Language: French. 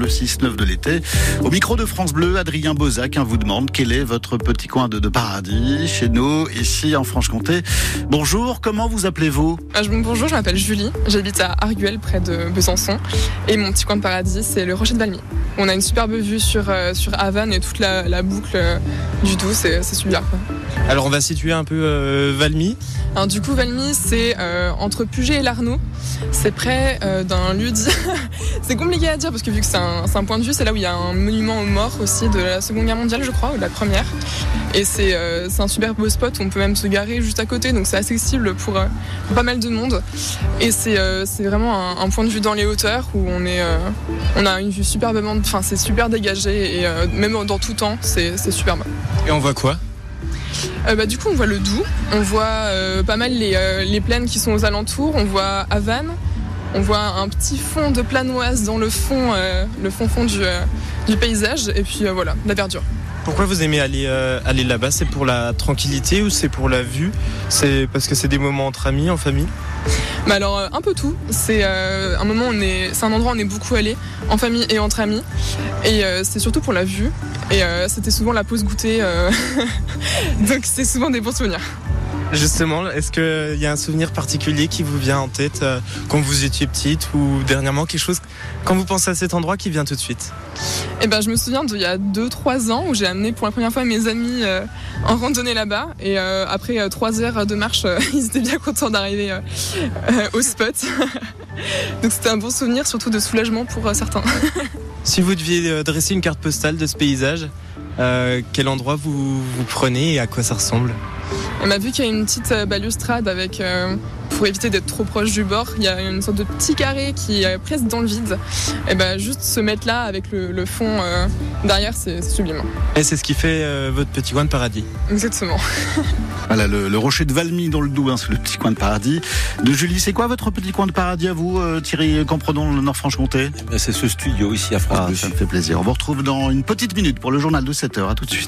le 6-9 de l'été. Au micro de France Bleu, Adrien Bozac vous demande quel est votre petit coin de, paradis chez nous, ici en Franche-Comté. Bonjour, comment vous appelez-vous? Ah, Bonjour, je m'appelle Julie, j'habite à Arguel près de Besançon et mon petit coin de paradis c'est le Rocher de Valmy. On a une superbe vue sur, euh, sur Havane et toute la, boucle euh, du Doubs, c'est super. Alors on va situer un peu euh, Valmy. Alors, du coup Valmy c'est entre Puget et Larnaud. C'est près d'un lieu dit. c'est compliqué à dire parce que vu que c'est un, point de vue, c'est là où il y a un monument aux morts aussi de la Seconde Guerre mondiale, je crois, ou de la Première. Et c'est un super beau spot où on peut même se garer juste à côté, donc c'est accessible pour, pas mal de monde. Et c'est vraiment un, point de vue dans les hauteurs où on, est, on a une vue superbement Enfin, c'est super dégagé et euh, même dans tout temps, c'est superbe. Et on voit quoi? Euh, bah, du coup, on voit le Doubs, on voit euh, pas mal les, plaines qui sont aux alentours, on voit Havane, on voit un petit fond de planoise dans le fond, le fond fond du, du, paysage, et puis voilà, la verdure. Pourquoi vous aimez aller, aller là-bas? C'est pour la tranquillité ou c'est pour la vue? C'est parce que c'est des moments entre amis, en famille? Mais alors euh, un peu tout. C'est euh, un moment on est, c'est un endroit où on est beaucoup allé en famille et entre amis. Et euh, c'est surtout pour la vue. Et c'était souvent la pause goûter. Donc c'est souvent des bons souvenirs. Justement, est-ce qu'il y a un souvenir particulier qui vous vient en tête quand vous étiez petite ou dernièrement quelque chose quand vous pensez à cet endroit qui vient tout de suite? Eh ben, je me souviens d'il y a 2-3 ans où j'ai amené pour la première fois mes amis euh, en randonnée là-bas. Et euh, après 3 euh, heures de marche, ils étaient bien contents d'arriver au spot. Donc c'était un bon souvenir, surtout de soulagement pour certains. si vous deviez dresser une carte postale de ce paysage, quel endroit vous, vous prenez et à quoi ça ressemble? On m'a vu qu'il y a une petite balustrade avec pour éviter d'être trop proche du bord, il y a une sorte de petit carré qui est presque dans le vide. Et ben juste se mettre là avec le, fond euh, derrière, c'est sublime. Et c'est ce qui fait euh, votre petit coin de paradis. Exactement. voilà le, rocher de Valmy dans le Doubs, hein, c'est le petit coin de paradis. De Julie, c'est quoi votre petit coin de paradis à vous, euh, Thierry Comprenons le Nord-Franche-Comté eh ben, C'est ce studio ici à France ah, Ça me fait plaisir. On vous retrouve dans une petite minute pour le journal de 7h. À tout de suite.